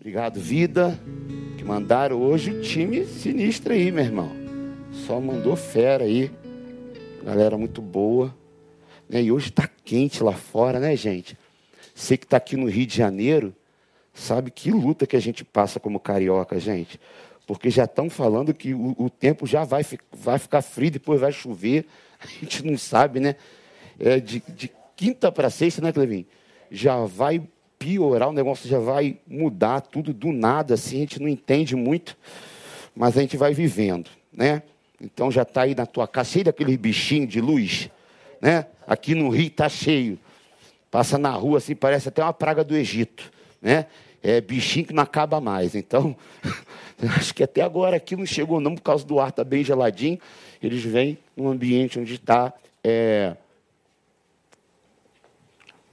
Obrigado, vida. Que mandaram hoje o time sinistro aí, meu irmão. Só mandou fera aí. Galera muito boa. Né? E hoje está quente lá fora, né, gente? Você que está aqui no Rio de Janeiro, sabe que luta que a gente passa como carioca, gente. Porque já estão falando que o, o, tempo já vai, vai ficar frio, depois vai chover. A gente não sabe, né? É de, de quinta para sexta, né, Clevin? Já vai piorar, o negócio já vai mudar tudo do nada, assim, a gente não entende muito, mas a gente vai vivendo, né? Então já está aí na tua casa, cheio daqueles bichinhos de luz, né? Aqui no Rio está cheio. Passa na rua assim, parece até uma praga do Egito, né? É bichinho que não acaba mais. Então, acho que até agora aqui não chegou não, por causa do ar tá bem geladinho. Eles vêm num ambiente onde está é,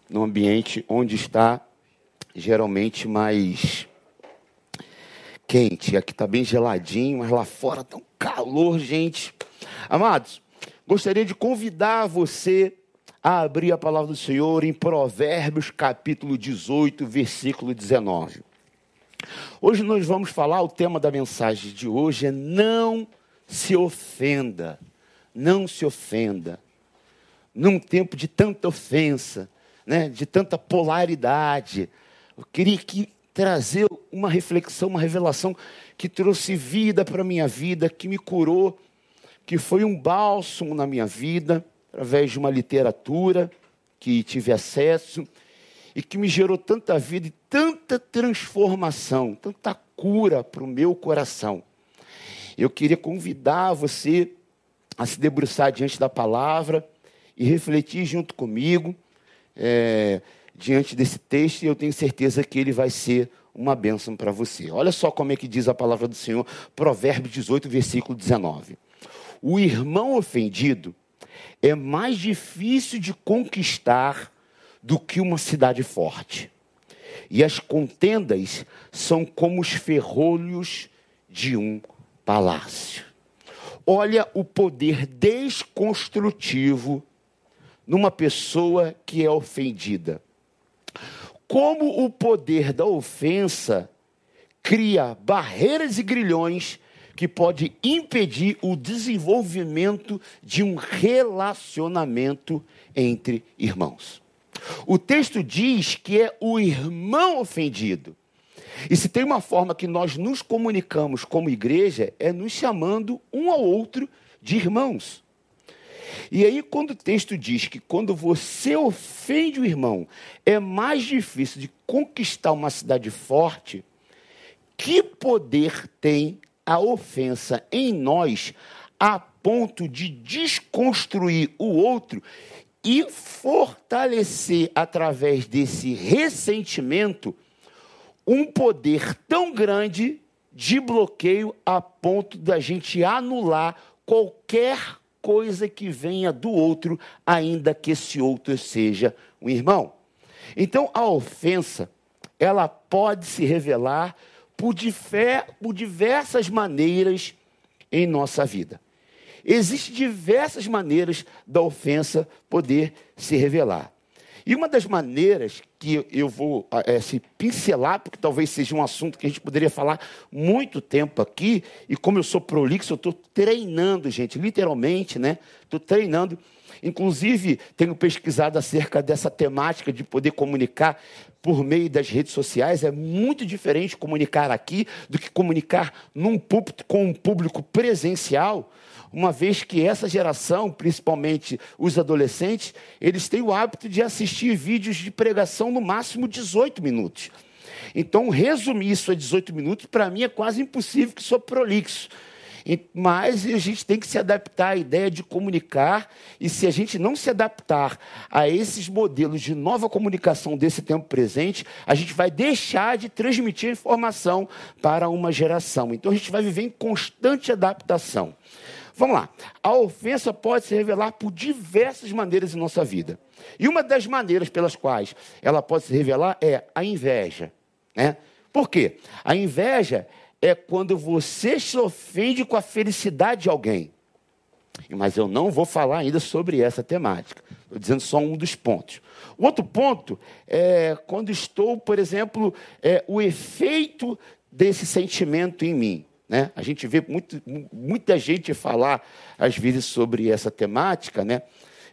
num ambiente onde está geralmente mais quente. Aqui está bem geladinho, mas lá fora está um calor, gente. Amados, gostaria de convidar você a abrir a palavra do Senhor em Provérbios capítulo 18, versículo 19. Hoje nós vamos falar, o tema da mensagem de hoje é não se ofenda. Não se ofenda. Num tempo de tanta ofensa, né, de tanta polaridade, eu queria que trazer uma reflexão, uma revelação que trouxe vida para a minha vida, que me curou, que foi um bálsamo na minha vida, através de uma literatura que tive acesso e que me gerou tanta vida e tanta transformação, tanta cura para o meu coração. Eu queria convidar você a se debruçar diante da palavra e refletir junto comigo. É, diante desse texto e eu tenho certeza que ele vai ser uma bênção para você. Olha só como é que diz a palavra do Senhor, Provérbios 18, versículo 19. O irmão ofendido é mais difícil de conquistar do que uma cidade forte. E as contendas são como os ferrolhos de um palácio. Olha o poder desconstrutivo numa pessoa que é ofendida como o poder da ofensa cria barreiras e grilhões que pode impedir o desenvolvimento de um relacionamento entre irmãos. O texto diz que é o irmão ofendido. E se tem uma forma que nós nos comunicamos como igreja, é nos chamando um ao outro de irmãos. E aí, quando o texto diz que quando você ofende o irmão, é mais difícil de conquistar uma cidade forte, que poder tem a ofensa em nós a ponto de desconstruir o outro e fortalecer através desse ressentimento um poder tão grande de bloqueio a ponto da gente anular qualquer coisa que venha do outro, ainda que esse outro seja um irmão. Então, a ofensa, ela pode se revelar por, por diversas maneiras em nossa vida. Existem diversas maneiras da ofensa poder se revelar. E uma das maneiras que eu vou é, se pincelar, porque talvez seja um assunto que a gente poderia falar muito tempo aqui, e como eu sou prolixo, eu estou treinando, gente, literalmente, né? Estou treinando. Inclusive, tenho pesquisado acerca dessa temática de poder comunicar por meio das redes sociais. É muito diferente comunicar aqui do que comunicar num púlpito com um público presencial uma vez que essa geração, principalmente os adolescentes, eles têm o hábito de assistir vídeos de pregação no máximo 18 minutos. Então, resumir isso a 18 minutos, para mim é quase impossível, que sou prolixo. Mas a gente tem que se adaptar à ideia de comunicar, e se a gente não se adaptar a esses modelos de nova comunicação desse tempo presente, a gente vai deixar de transmitir informação para uma geração. Então a gente vai viver em constante adaptação. Vamos lá. A ofensa pode se revelar por diversas maneiras em nossa vida. E uma das maneiras pelas quais ela pode se revelar é a inveja. Né? Por quê? A inveja é quando você se ofende com a felicidade de alguém. Mas eu não vou falar ainda sobre essa temática. Estou dizendo só um dos pontos. O outro ponto é quando estou, por exemplo, é, o efeito desse sentimento em mim. Né? A gente vê muito, muita gente falar, às vezes, sobre essa temática, né?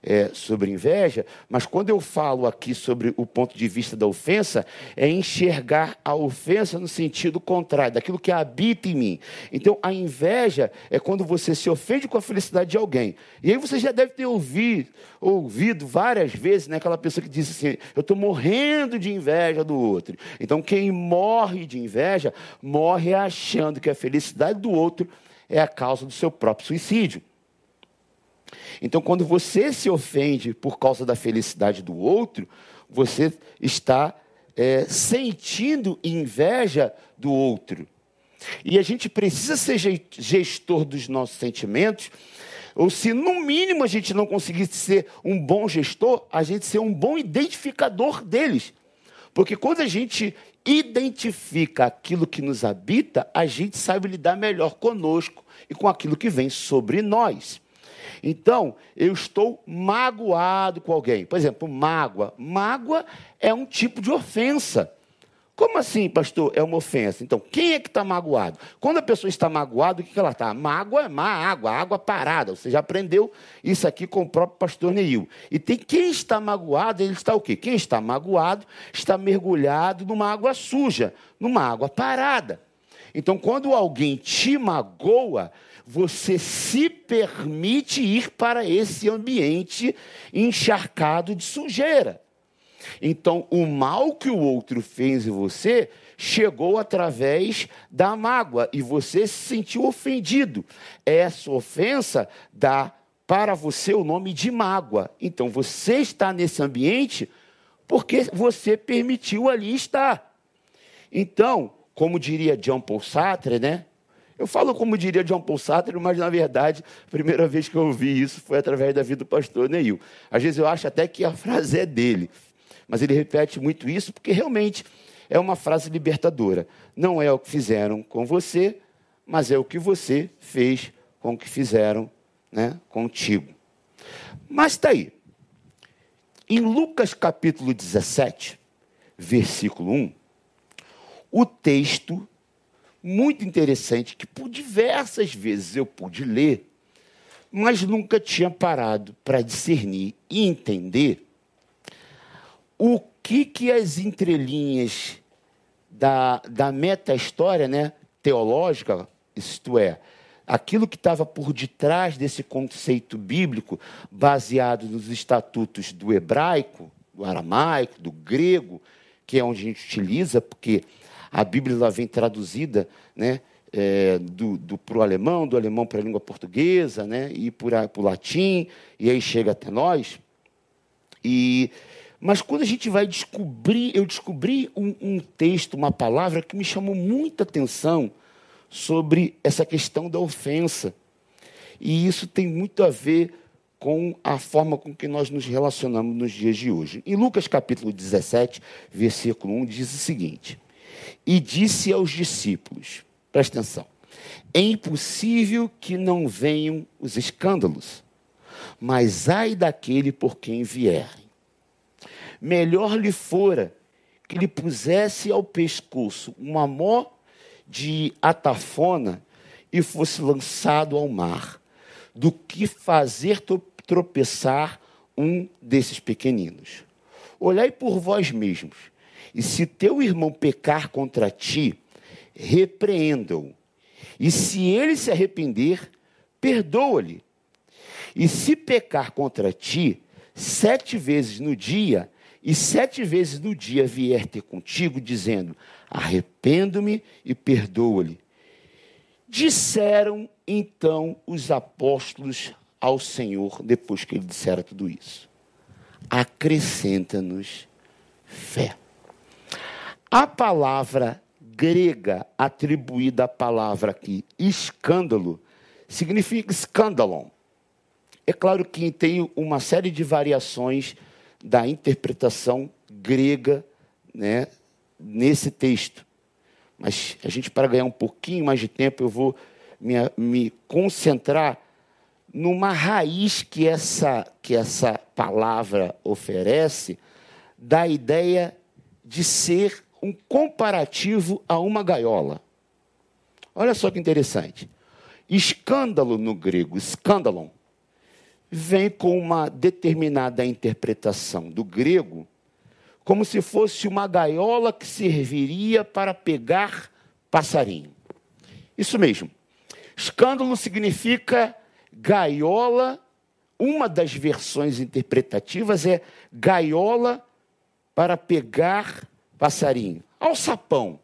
É, sobre inveja, mas quando eu falo aqui sobre o ponto de vista da ofensa, é enxergar a ofensa no sentido contrário, daquilo que habita em mim. Então, a inveja é quando você se ofende com a felicidade de alguém. E aí você já deve ter ouvido, ouvido várias vezes né, aquela pessoa que diz assim: Eu estou morrendo de inveja do outro. Então, quem morre de inveja, morre achando que a felicidade do outro é a causa do seu próprio suicídio. Então, quando você se ofende por causa da felicidade do outro, você está é, sentindo inveja do outro. E a gente precisa ser gestor dos nossos sentimentos, ou se no mínimo a gente não conseguir ser um bom gestor, a gente ser um bom identificador deles. Porque quando a gente identifica aquilo que nos habita, a gente sabe lidar melhor conosco e com aquilo que vem sobre nós. Então, eu estou magoado com alguém. Por exemplo, mágoa. Mágoa é um tipo de ofensa. Como assim, pastor? É uma ofensa. Então, quem é que está magoado? Quando a pessoa está magoada, o que, que ela está? Mágoa é má água, água parada. Você já aprendeu isso aqui com o próprio pastor Neil. E tem quem está magoado, ele está o quê? Quem está magoado está mergulhado numa água suja, numa água parada. Então, quando alguém te magoa, você se permite ir para esse ambiente encharcado de sujeira. Então, o mal que o outro fez em você chegou através da mágoa e você se sentiu ofendido. Essa ofensa dá para você o nome de mágoa. Então, você está nesse ambiente porque você permitiu ali estar. Então, como diria John Paul Sartre, né? Eu falo como diria John Paul Sartre, mas na verdade, a primeira vez que eu ouvi isso foi através da vida do pastor Neil. Às vezes eu acho até que a frase é dele, mas ele repete muito isso porque realmente é uma frase libertadora. Não é o que fizeram com você, mas é o que você fez com o que fizeram né, contigo. Mas está aí. Em Lucas capítulo 17, versículo 1, o texto muito interessante que por diversas vezes eu pude ler, mas nunca tinha parado para discernir e entender o que, que as entrelinhas da, da meta-história né, teológica, isto é, aquilo que estava por detrás desse conceito bíblico, baseado nos estatutos do hebraico, do aramaico, do grego, que é onde a gente utiliza, porque a Bíblia ela vem traduzida né, é, do, para o alemão, do alemão para a língua portuguesa, né, e para o latim, e aí chega até nós. E, mas quando a gente vai descobrir, eu descobri um, um texto, uma palavra que me chamou muita atenção sobre essa questão da ofensa. E isso tem muito a ver com a forma com que nós nos relacionamos nos dias de hoje. Em Lucas capítulo 17, versículo 1, diz o seguinte: e disse aos discípulos: presta atenção, é impossível que não venham os escândalos, mas ai daquele por quem vierem. Melhor lhe fora que lhe pusesse ao pescoço uma mó de atafona e fosse lançado ao mar, do que fazer tropeçar um desses pequeninos. Olhai por vós mesmos e se teu irmão pecar contra ti, repreenda-o. E se ele se arrepender, perdoa-lhe. E se pecar contra ti, sete vezes no dia, e sete vezes no dia vier ter contigo, dizendo: Arrependo-me e perdoa-lhe. Disseram então os apóstolos ao Senhor, depois que ele dissera tudo isso: Acrescenta-nos fé. A palavra grega atribuída à palavra aqui, escândalo, significa escândalon. É claro que tem uma série de variações da interpretação grega né, nesse texto. Mas a gente, para ganhar um pouquinho mais de tempo, eu vou me, me concentrar numa raiz que essa, que essa palavra oferece, da ideia de ser um comparativo a uma gaiola. Olha só que interessante. Escândalo no grego, escândalon, vem com uma determinada interpretação do grego, como se fosse uma gaiola que serviria para pegar passarinho. Isso mesmo. Escândalo significa gaiola. Uma das versões interpretativas é gaiola para pegar passarinho. Alçapão.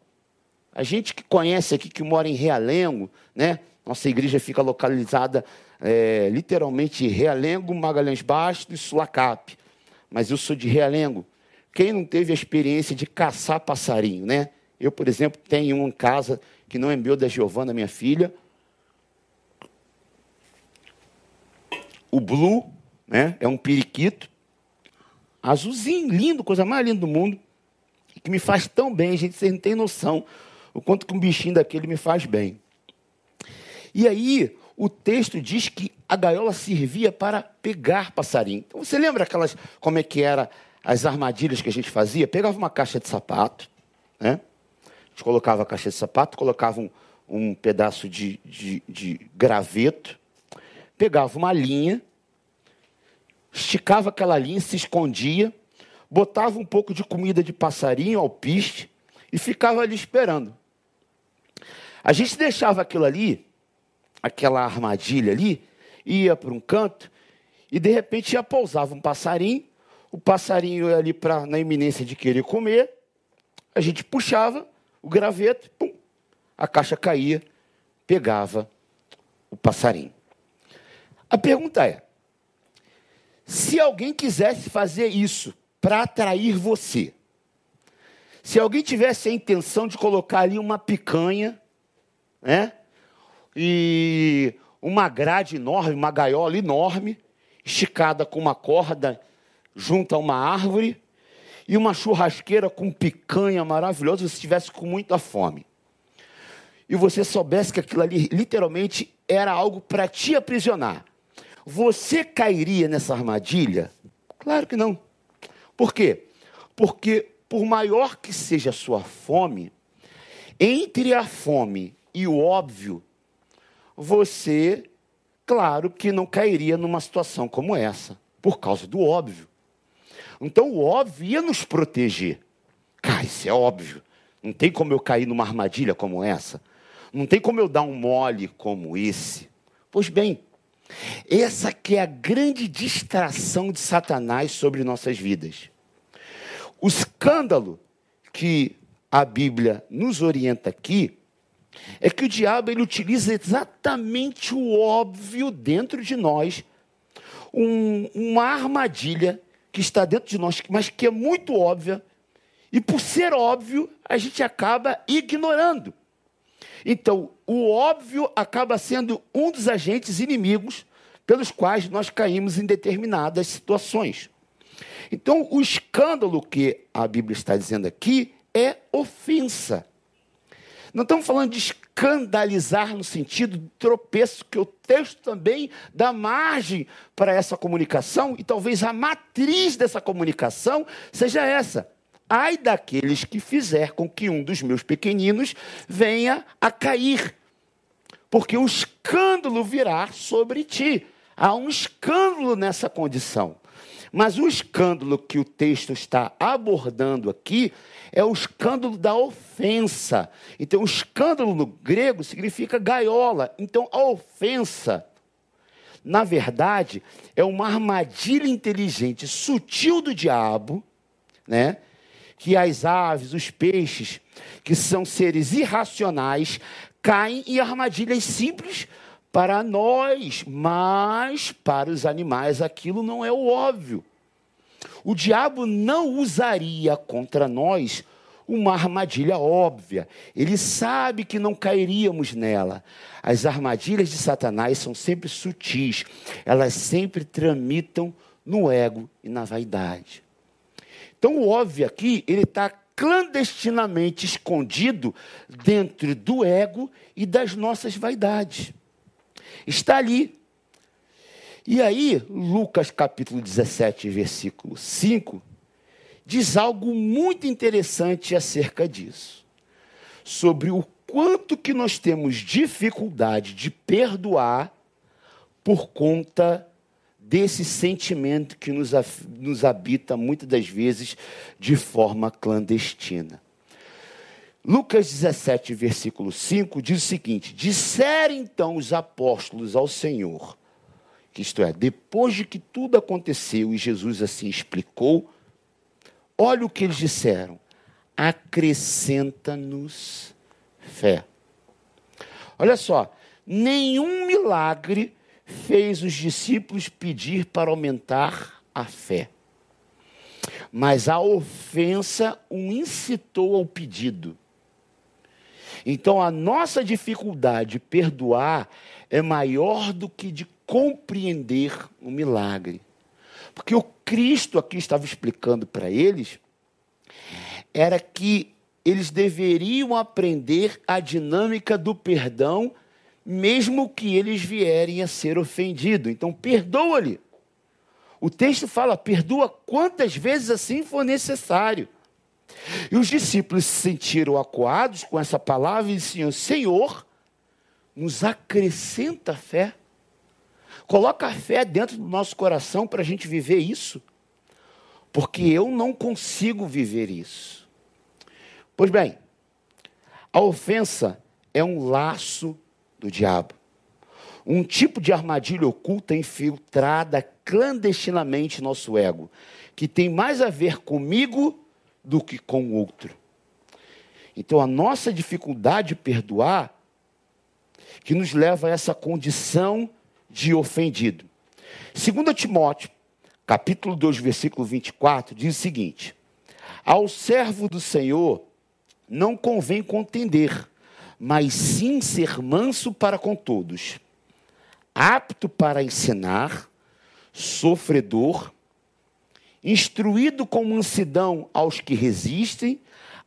A gente que conhece aqui, que mora em Realengo, né? Nossa igreja fica localizada é, literalmente em Realengo, Magalhães Bastos e Sulacap. Mas eu sou de Realengo. Quem não teve a experiência de caçar passarinho, né? Eu, por exemplo, tenho um em casa que não é meu, da Giovana, minha filha. O Blue, né? É um periquito. Azulzinho, lindo, coisa mais linda do mundo. Que me faz tão bem, gente, vocês não têm noção o quanto que um bichinho daquele me faz bem. E aí, o texto diz que a gaiola servia para pegar passarinho. Então, você lembra aquelas, como é que era as armadilhas que a gente fazia? Pegava uma caixa de sapato, né? A gente colocava a caixa de sapato, colocava um, um pedaço de, de, de graveto, pegava uma linha, esticava aquela linha, se escondia, botava um pouco de comida de passarinho, alpiste, e ficava ali esperando. A gente deixava aquilo ali, aquela armadilha ali, ia para um canto e de repente ia pousava um passarinho, o passarinho ia ali pra, na iminência de querer comer, a gente puxava o graveto, pum, a caixa caía, pegava o passarinho. A pergunta é: se alguém quisesse fazer isso para atrair você, se alguém tivesse a intenção de colocar ali uma picanha, né? E uma grade enorme, uma gaiola enorme, esticada com uma corda junto a uma árvore, e uma churrasqueira com picanha maravilhosa, se estivesse com muita fome. E você soubesse que aquilo ali literalmente era algo para te aprisionar. Você cairia nessa armadilha? Claro que não. Por quê? Porque, por maior que seja a sua fome, entre a fome e o óbvio, você, claro que não cairia numa situação como essa, por causa do óbvio. Então, o óbvio ia nos proteger. Cara, isso é óbvio. Não tem como eu cair numa armadilha como essa. Não tem como eu dar um mole como esse. Pois bem, essa que é a grande distração de Satanás sobre nossas vidas. O escândalo que a Bíblia nos orienta aqui é que o diabo ele utiliza exatamente o óbvio dentro de nós, um, uma armadilha que está dentro de nós, mas que é muito óbvia, e por ser óbvio, a gente acaba ignorando. Então, o óbvio acaba sendo um dos agentes inimigos pelos quais nós caímos em determinadas situações. Então, o escândalo que a Bíblia está dizendo aqui é ofensa. Não estamos falando de escandalizar no sentido de tropeço, que o texto também dá margem para essa comunicação, e talvez a matriz dessa comunicação seja essa. Ai daqueles que fizer com que um dos meus pequeninos venha a cair, porque o escândalo virá sobre ti. Há um escândalo nessa condição. Mas o escândalo que o texto está abordando aqui é o escândalo da ofensa. Então, o escândalo no grego significa gaiola. Então, a ofensa, na verdade, é uma armadilha inteligente, sutil do diabo, né? Que as aves, os peixes, que são seres irracionais, caem em armadilhas simples para nós, mas para os animais aquilo não é o óbvio. O diabo não usaria contra nós uma armadilha óbvia. Ele sabe que não cairíamos nela. As armadilhas de Satanás são sempre sutis, elas sempre tramitam no ego e na vaidade. Então, o óbvio aqui, ele está clandestinamente escondido dentro do ego e das nossas vaidades está ali. E aí, Lucas capítulo 17, versículo 5, diz algo muito interessante acerca disso. Sobre o quanto que nós temos dificuldade de perdoar por conta desse sentimento que nos, nos habita muitas das vezes de forma clandestina. Lucas 17, versículo 5 diz o seguinte: Disseram então os apóstolos ao Senhor, que isto é, depois de que tudo aconteceu e Jesus assim explicou, olha o que eles disseram: acrescenta-nos fé. Olha só, nenhum milagre fez os discípulos pedir para aumentar a fé. Mas a ofensa o incitou ao pedido. Então a nossa dificuldade de perdoar é maior do que de compreender o milagre. Porque o Cristo aqui estava explicando para eles era que eles deveriam aprender a dinâmica do perdão, mesmo que eles vierem a ser ofendidos. Então, perdoa-lhe. O texto fala: perdoa quantas vezes assim for necessário. E os discípulos se sentiram acuados com essa palavra e disseram: Senhor, nos acrescenta fé. Coloca a fé dentro do nosso coração para a gente viver isso. Porque eu não consigo viver isso. Pois bem, a ofensa é um laço do diabo. Um tipo de armadilha oculta infiltrada clandestinamente no nosso ego, que tem mais a ver comigo do que com o outro. Então a nossa dificuldade de perdoar que nos leva a essa condição de ofendido. Segundo Timóteo, capítulo 2, versículo 24, diz o seguinte: Ao servo do Senhor não convém contender, mas sim ser manso para com todos, apto para ensinar, sofredor, instruído com mansidão aos que resistem,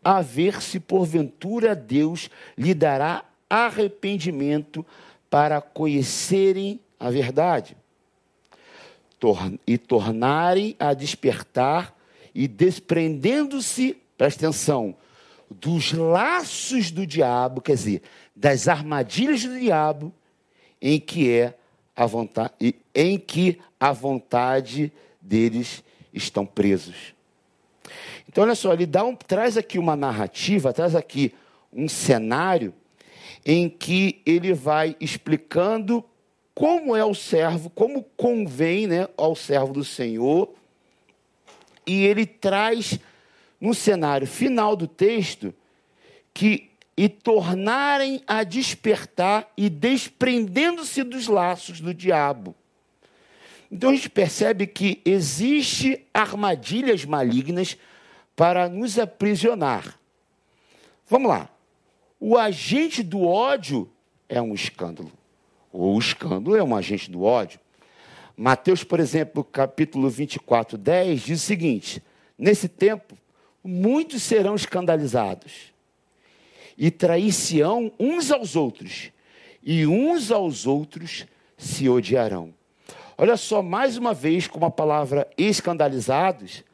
a ver se porventura Deus lhe dará arrependimento para conhecerem a verdade e tornarem a despertar e desprendendo-se, presta atenção, dos laços do diabo, quer dizer, das armadilhas do diabo, em que é a vontade, em que a vontade deles estão presos. Então, olha só, ele dá um, traz aqui uma narrativa, traz aqui um cenário em que ele vai explicando como é o servo, como convém né, ao servo do Senhor, e ele traz no cenário final do texto que e tornarem a despertar e desprendendo-se dos laços do diabo. Então a gente percebe que existe armadilhas malignas para nos aprisionar. Vamos lá. O agente do ódio é um escândalo. Ou o escândalo é um agente do ódio. Mateus, por exemplo, capítulo 24, 10, diz o seguinte: Nesse tempo, muitos serão escandalizados e trair-se-ão uns aos outros, e uns aos outros se odiarão. Olha só, mais uma vez, como a palavra escandalizados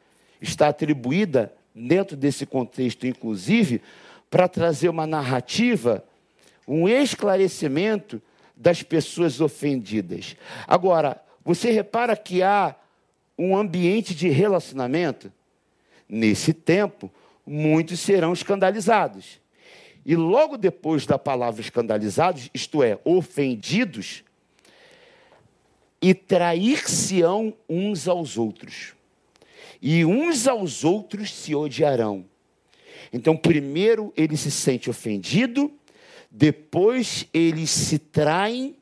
está atribuída dentro desse contexto, inclusive, para trazer uma narrativa, um esclarecimento das pessoas ofendidas. Agora, você repara que há um ambiente de relacionamento? Nesse tempo, muitos serão escandalizados. E logo depois da palavra escandalizados, isto é, ofendidos, e trair-se-ão uns aos outros. E uns aos outros se odiarão. Então, primeiro ele se sente ofendido, depois eles se traem,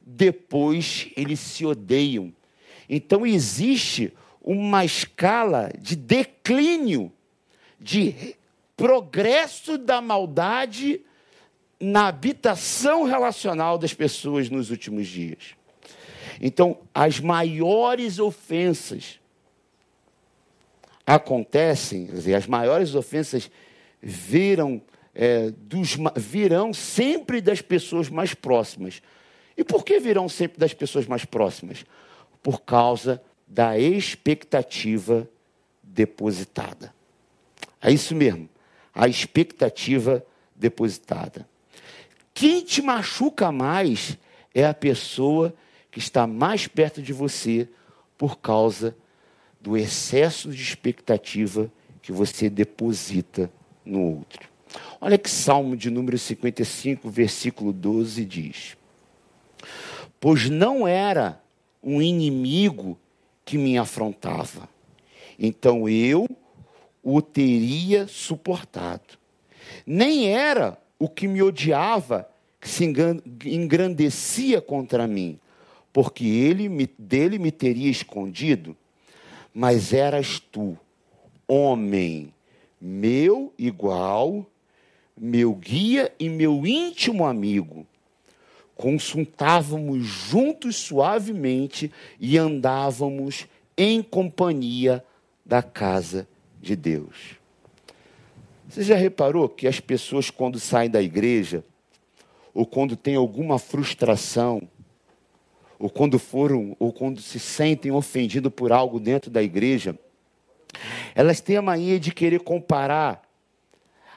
depois eles se odeiam. Então, existe uma escala de declínio, de progresso da maldade na habitação relacional das pessoas nos últimos dias. Então, as maiores ofensas acontecem, quer dizer, as maiores ofensas viram, é, dos, virão sempre das pessoas mais próximas. E por que virão sempre das pessoas mais próximas? por causa da expectativa depositada. É isso mesmo, a expectativa depositada. Quem te machuca mais é a pessoa que está mais perto de você por causa do excesso de expectativa que você deposita no outro. Olha que Salmo de número 55, versículo 12 diz: Pois não era um inimigo que me afrontava, então eu o teria suportado. Nem era o que me odiava que se engrandecia contra mim, porque ele me, dele me teria escondido, mas eras tu, homem, meu igual, meu guia e meu íntimo amigo. Consultávamos juntos suavemente e andávamos em companhia da casa de Deus. Você já reparou que as pessoas, quando saem da igreja, ou quando tem alguma frustração, ou quando foram, ou quando se sentem ofendidos por algo dentro da igreja, elas têm a mania de querer comparar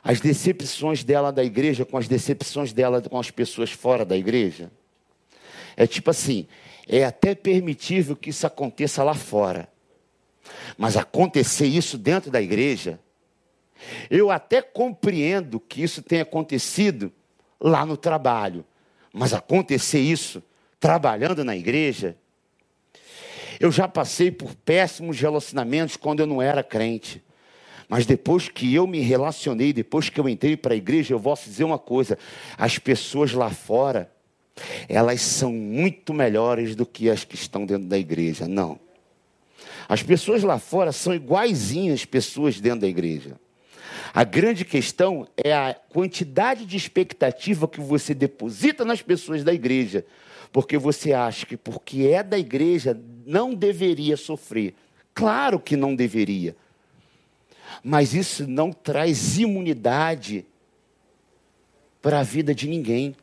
as decepções dela da igreja com as decepções dela com as pessoas fora da igreja. É tipo assim, é até permitível que isso aconteça lá fora. Mas acontecer isso dentro da igreja, eu até compreendo que isso tenha acontecido lá no trabalho, mas acontecer isso trabalhando na igreja, eu já passei por péssimos relacionamentos quando eu não era crente. Mas depois que eu me relacionei, depois que eu entrei para a igreja, eu posso dizer uma coisa: as pessoas lá fora, elas são muito melhores do que as que estão dentro da igreja. Não. As pessoas lá fora são iguaizinhas pessoas dentro da igreja. A grande questão é a quantidade de expectativa que você deposita nas pessoas da igreja, porque você acha que porque é da igreja não deveria sofrer. Claro que não deveria. Mas isso não traz imunidade para a vida de ninguém.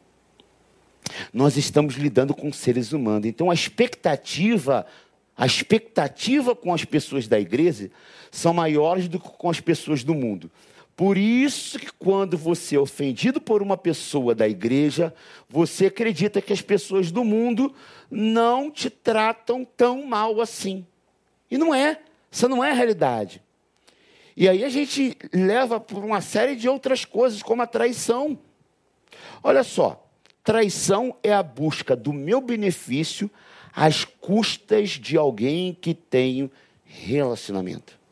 Nós estamos lidando com seres humanos. Então a expectativa a expectativa com as pessoas da igreja são maiores do que com as pessoas do mundo. Por isso que quando você é ofendido por uma pessoa da igreja, você acredita que as pessoas do mundo não te tratam tão mal assim. E não é, essa não é a realidade. E aí a gente leva por uma série de outras coisas, como a traição. Olha só, traição é a busca do meu benefício às custas de alguém que tenho relacionamento.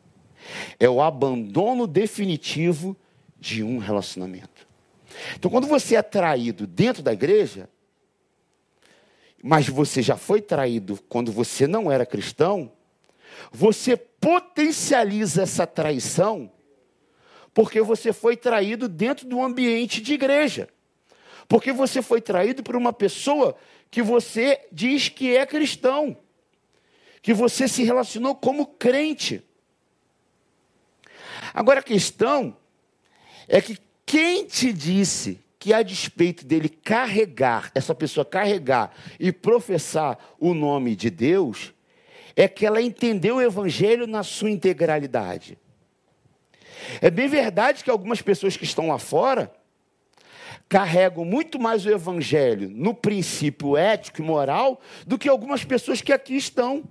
É o abandono definitivo de um relacionamento. Então, quando você é traído dentro da igreja, mas você já foi traído quando você não era cristão, você potencializa essa traição porque você foi traído dentro do ambiente de igreja. Porque você foi traído por uma pessoa que você diz que é cristão, que você se relacionou como crente. Agora a questão é que quem te disse que a despeito dele carregar, essa pessoa carregar e professar o nome de Deus, é que ela entendeu o evangelho na sua integralidade. É bem verdade que algumas pessoas que estão lá fora carregam muito mais o evangelho no princípio ético e moral do que algumas pessoas que aqui estão.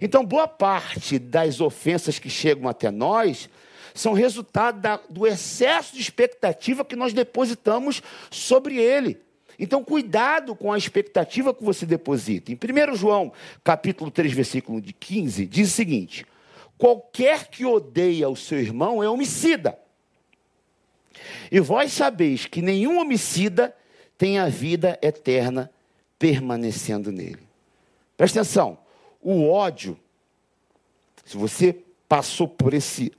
Então, boa parte das ofensas que chegam até nós são resultado da, do excesso de expectativa que nós depositamos sobre ele. Então, cuidado com a expectativa que você deposita. Em 1 João, capítulo 3, versículo 15, diz o seguinte: Qualquer que odeia o seu irmão é homicida. E vós sabeis que nenhum homicida tem a vida eterna permanecendo nele. Presta atenção, o ódio, se você passou por esse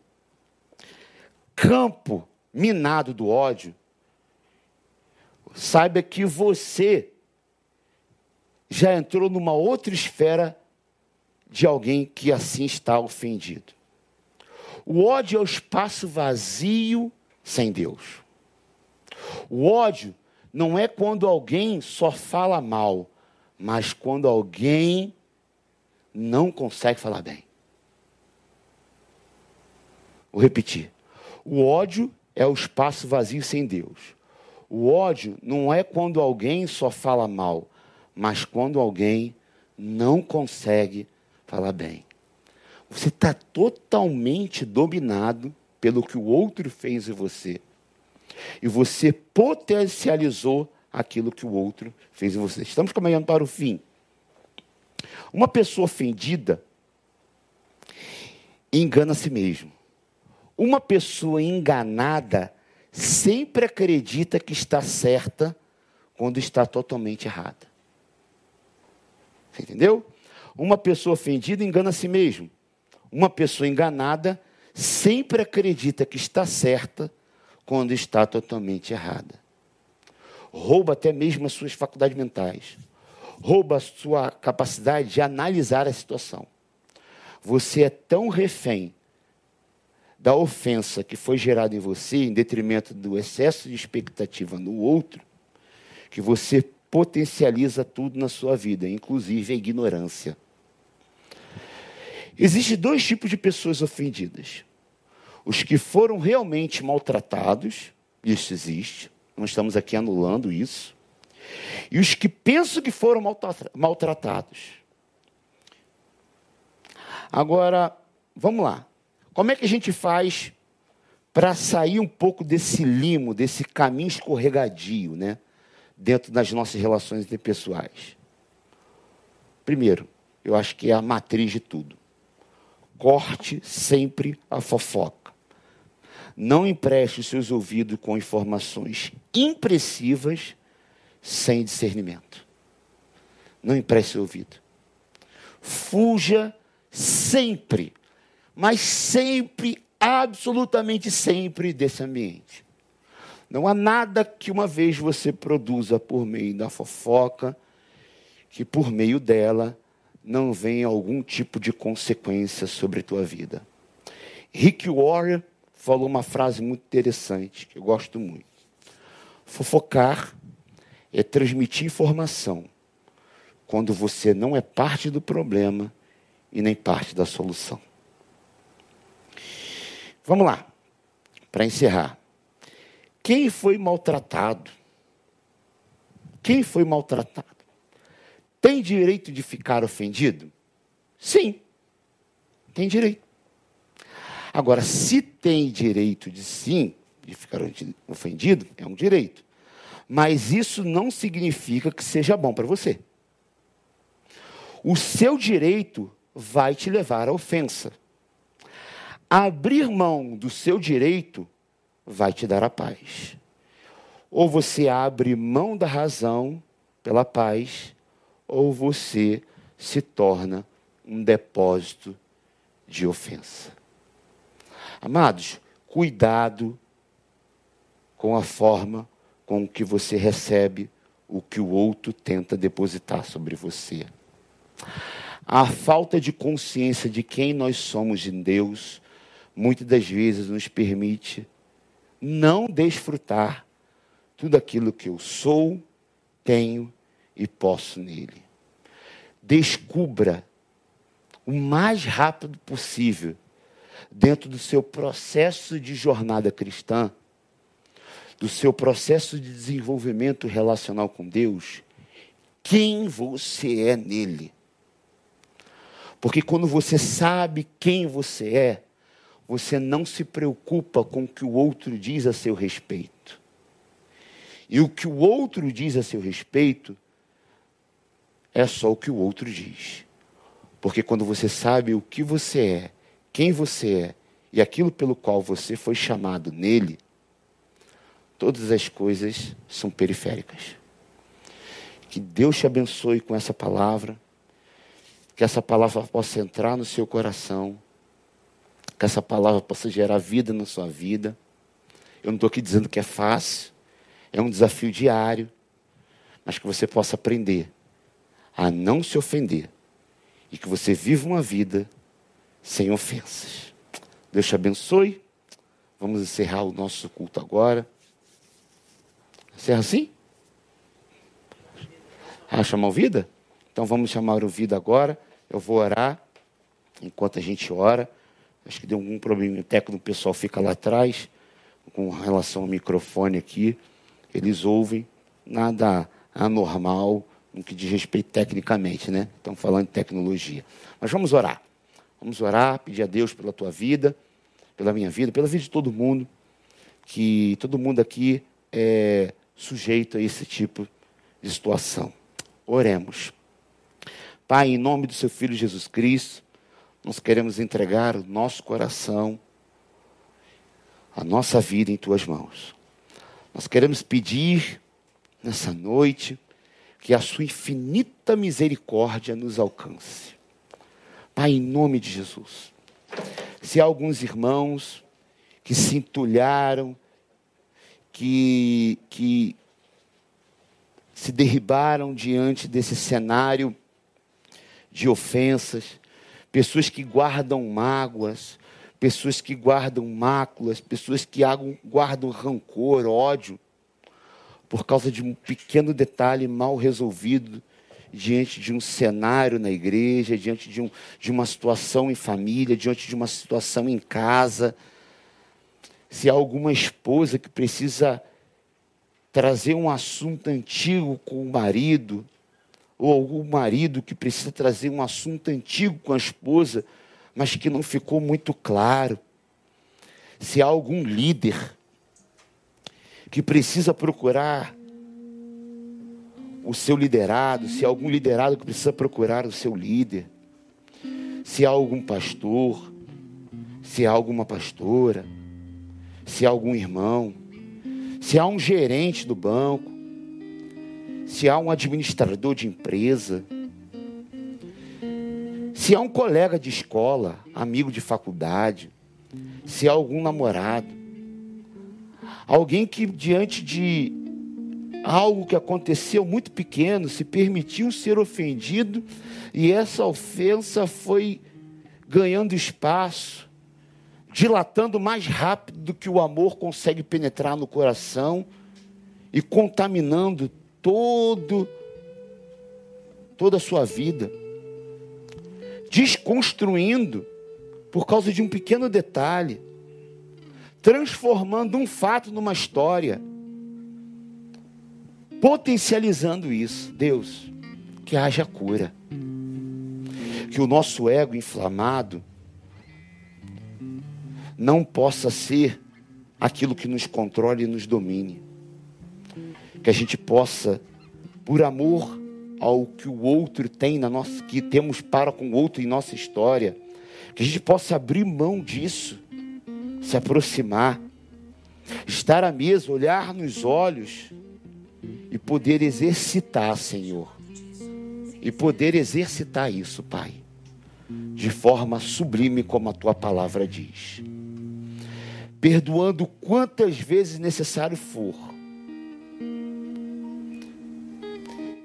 campo minado do ódio, saiba que você já entrou numa outra esfera de alguém que assim está ofendido. O ódio é o espaço vazio sem Deus. O ódio não é quando alguém só fala mal, mas quando alguém não consegue falar bem. Vou repetir. O ódio é o espaço vazio sem Deus. O ódio não é quando alguém só fala mal, mas quando alguém não consegue falar bem. Você está totalmente dominado pelo que o outro fez em você. E você potencializou aquilo que o outro fez em você. Estamos caminhando para o fim. Uma pessoa ofendida engana a si mesmo. Uma pessoa enganada sempre acredita que está certa quando está totalmente errada. Você entendeu? Uma pessoa ofendida engana a si mesmo. Uma pessoa enganada sempre acredita que está certa quando está totalmente errada. Rouba até mesmo as suas faculdades mentais. Rouba a sua capacidade de analisar a situação. Você é tão refém da ofensa que foi gerada em você, em detrimento do excesso de expectativa no outro, que você potencializa tudo na sua vida, inclusive a ignorância. Existem dois tipos de pessoas ofendidas. Os que foram realmente maltratados, isso existe, não estamos aqui anulando isso. E os que pensam que foram maltratados. Agora, vamos lá. Como é que a gente faz para sair um pouco desse limo, desse caminho escorregadio, né? Dentro das nossas relações interpessoais? Primeiro, eu acho que é a matriz de tudo. Corte sempre a fofoca. Não empreste os seus ouvidos com informações impressivas sem discernimento. Não empreste o ouvido. Fuja sempre mas sempre, absolutamente sempre desse ambiente. Não há nada que uma vez você produza por meio da fofoca, que por meio dela não venha algum tipo de consequência sobre a tua vida. Rick Warren falou uma frase muito interessante, que eu gosto muito. Fofocar é transmitir informação quando você não é parte do problema e nem parte da solução. Vamos lá, para encerrar. Quem foi maltratado? Quem foi maltratado? Tem direito de ficar ofendido? Sim, tem direito. Agora, se tem direito de sim, de ficar ofendido, é um direito. Mas isso não significa que seja bom para você. O seu direito vai te levar à ofensa. Abrir mão do seu direito vai te dar a paz. Ou você abre mão da razão pela paz, ou você se torna um depósito de ofensa. Amados, cuidado com a forma com que você recebe o que o outro tenta depositar sobre você. A falta de consciência de quem nós somos em Deus muitas das vezes nos permite não desfrutar tudo aquilo que eu sou, tenho e posso nele. Descubra o mais rápido possível, dentro do seu processo de jornada cristã, do seu processo de desenvolvimento relacional com Deus, quem você é nele. Porque quando você sabe quem você é, você não se preocupa com o que o outro diz a seu respeito. E o que o outro diz a seu respeito é só o que o outro diz. Porque quando você sabe o que você é, quem você é e aquilo pelo qual você foi chamado nele, todas as coisas são periféricas. Que Deus te abençoe com essa palavra, que essa palavra possa entrar no seu coração que essa palavra possa gerar vida na sua vida. Eu não estou aqui dizendo que é fácil, é um desafio diário, mas que você possa aprender a não se ofender e que você viva uma vida sem ofensas. Deus te abençoe. Vamos encerrar o nosso culto agora. Encerra assim? Ah, chamar? Então vamos chamar o vida agora. Eu vou orar enquanto a gente ora. Acho que deu algum problema técnico, o pessoal fica lá atrás, com relação ao microfone aqui. Eles ouvem, nada anormal no que diz respeito tecnicamente, né? Estamos falando de tecnologia. Mas vamos orar. Vamos orar, pedir a Deus pela tua vida, pela minha vida, pela vida de todo mundo, que todo mundo aqui é sujeito a esse tipo de situação. Oremos. Pai, em nome do seu Filho Jesus Cristo, nós queremos entregar o nosso coração, a nossa vida em tuas mãos. Nós queremos pedir nessa noite que a sua infinita misericórdia nos alcance. Pai, em nome de Jesus. Se há alguns irmãos que se entulharam, que, que se derribaram diante desse cenário de ofensas, pessoas que guardam mágoas, pessoas que guardam máculas, pessoas que guardam rancor, ódio, por causa de um pequeno detalhe mal resolvido diante de um cenário na igreja, diante de, um, de uma situação em família, diante de uma situação em casa. Se há alguma esposa que precisa trazer um assunto antigo com o marido, ou algum marido que precisa trazer um assunto antigo com a esposa, mas que não ficou muito claro. Se há algum líder que precisa procurar o seu liderado, se há algum liderado que precisa procurar o seu líder, se há algum pastor, se há alguma pastora, se há algum irmão, se há um gerente do banco, se há um administrador de empresa, se há um colega de escola, amigo de faculdade, se há algum namorado, alguém que diante de algo que aconteceu muito pequeno, se permitiu ser ofendido e essa ofensa foi ganhando espaço, dilatando mais rápido do que o amor consegue penetrar no coração e contaminando todo toda a sua vida, desconstruindo por causa de um pequeno detalhe, transformando um fato numa história potencializando isso. Deus, que haja cura. Que o nosso ego inflamado não possa ser aquilo que nos controle e nos domine. Que a gente possa, por amor ao que o outro tem na nossa, que temos para com o outro em nossa história, que a gente possa abrir mão disso, se aproximar, estar à mesa, olhar nos olhos e poder exercitar, Senhor. E poder exercitar isso, Pai, de forma sublime, como a tua palavra diz. Perdoando quantas vezes necessário for.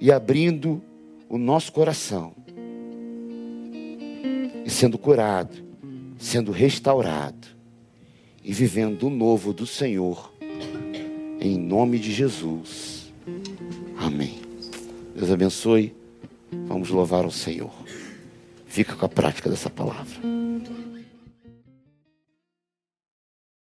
E abrindo o nosso coração. E sendo curado, sendo restaurado. E vivendo o novo do Senhor. Em nome de Jesus. Amém. Deus abençoe. Vamos louvar o Senhor. Fica com a prática dessa palavra.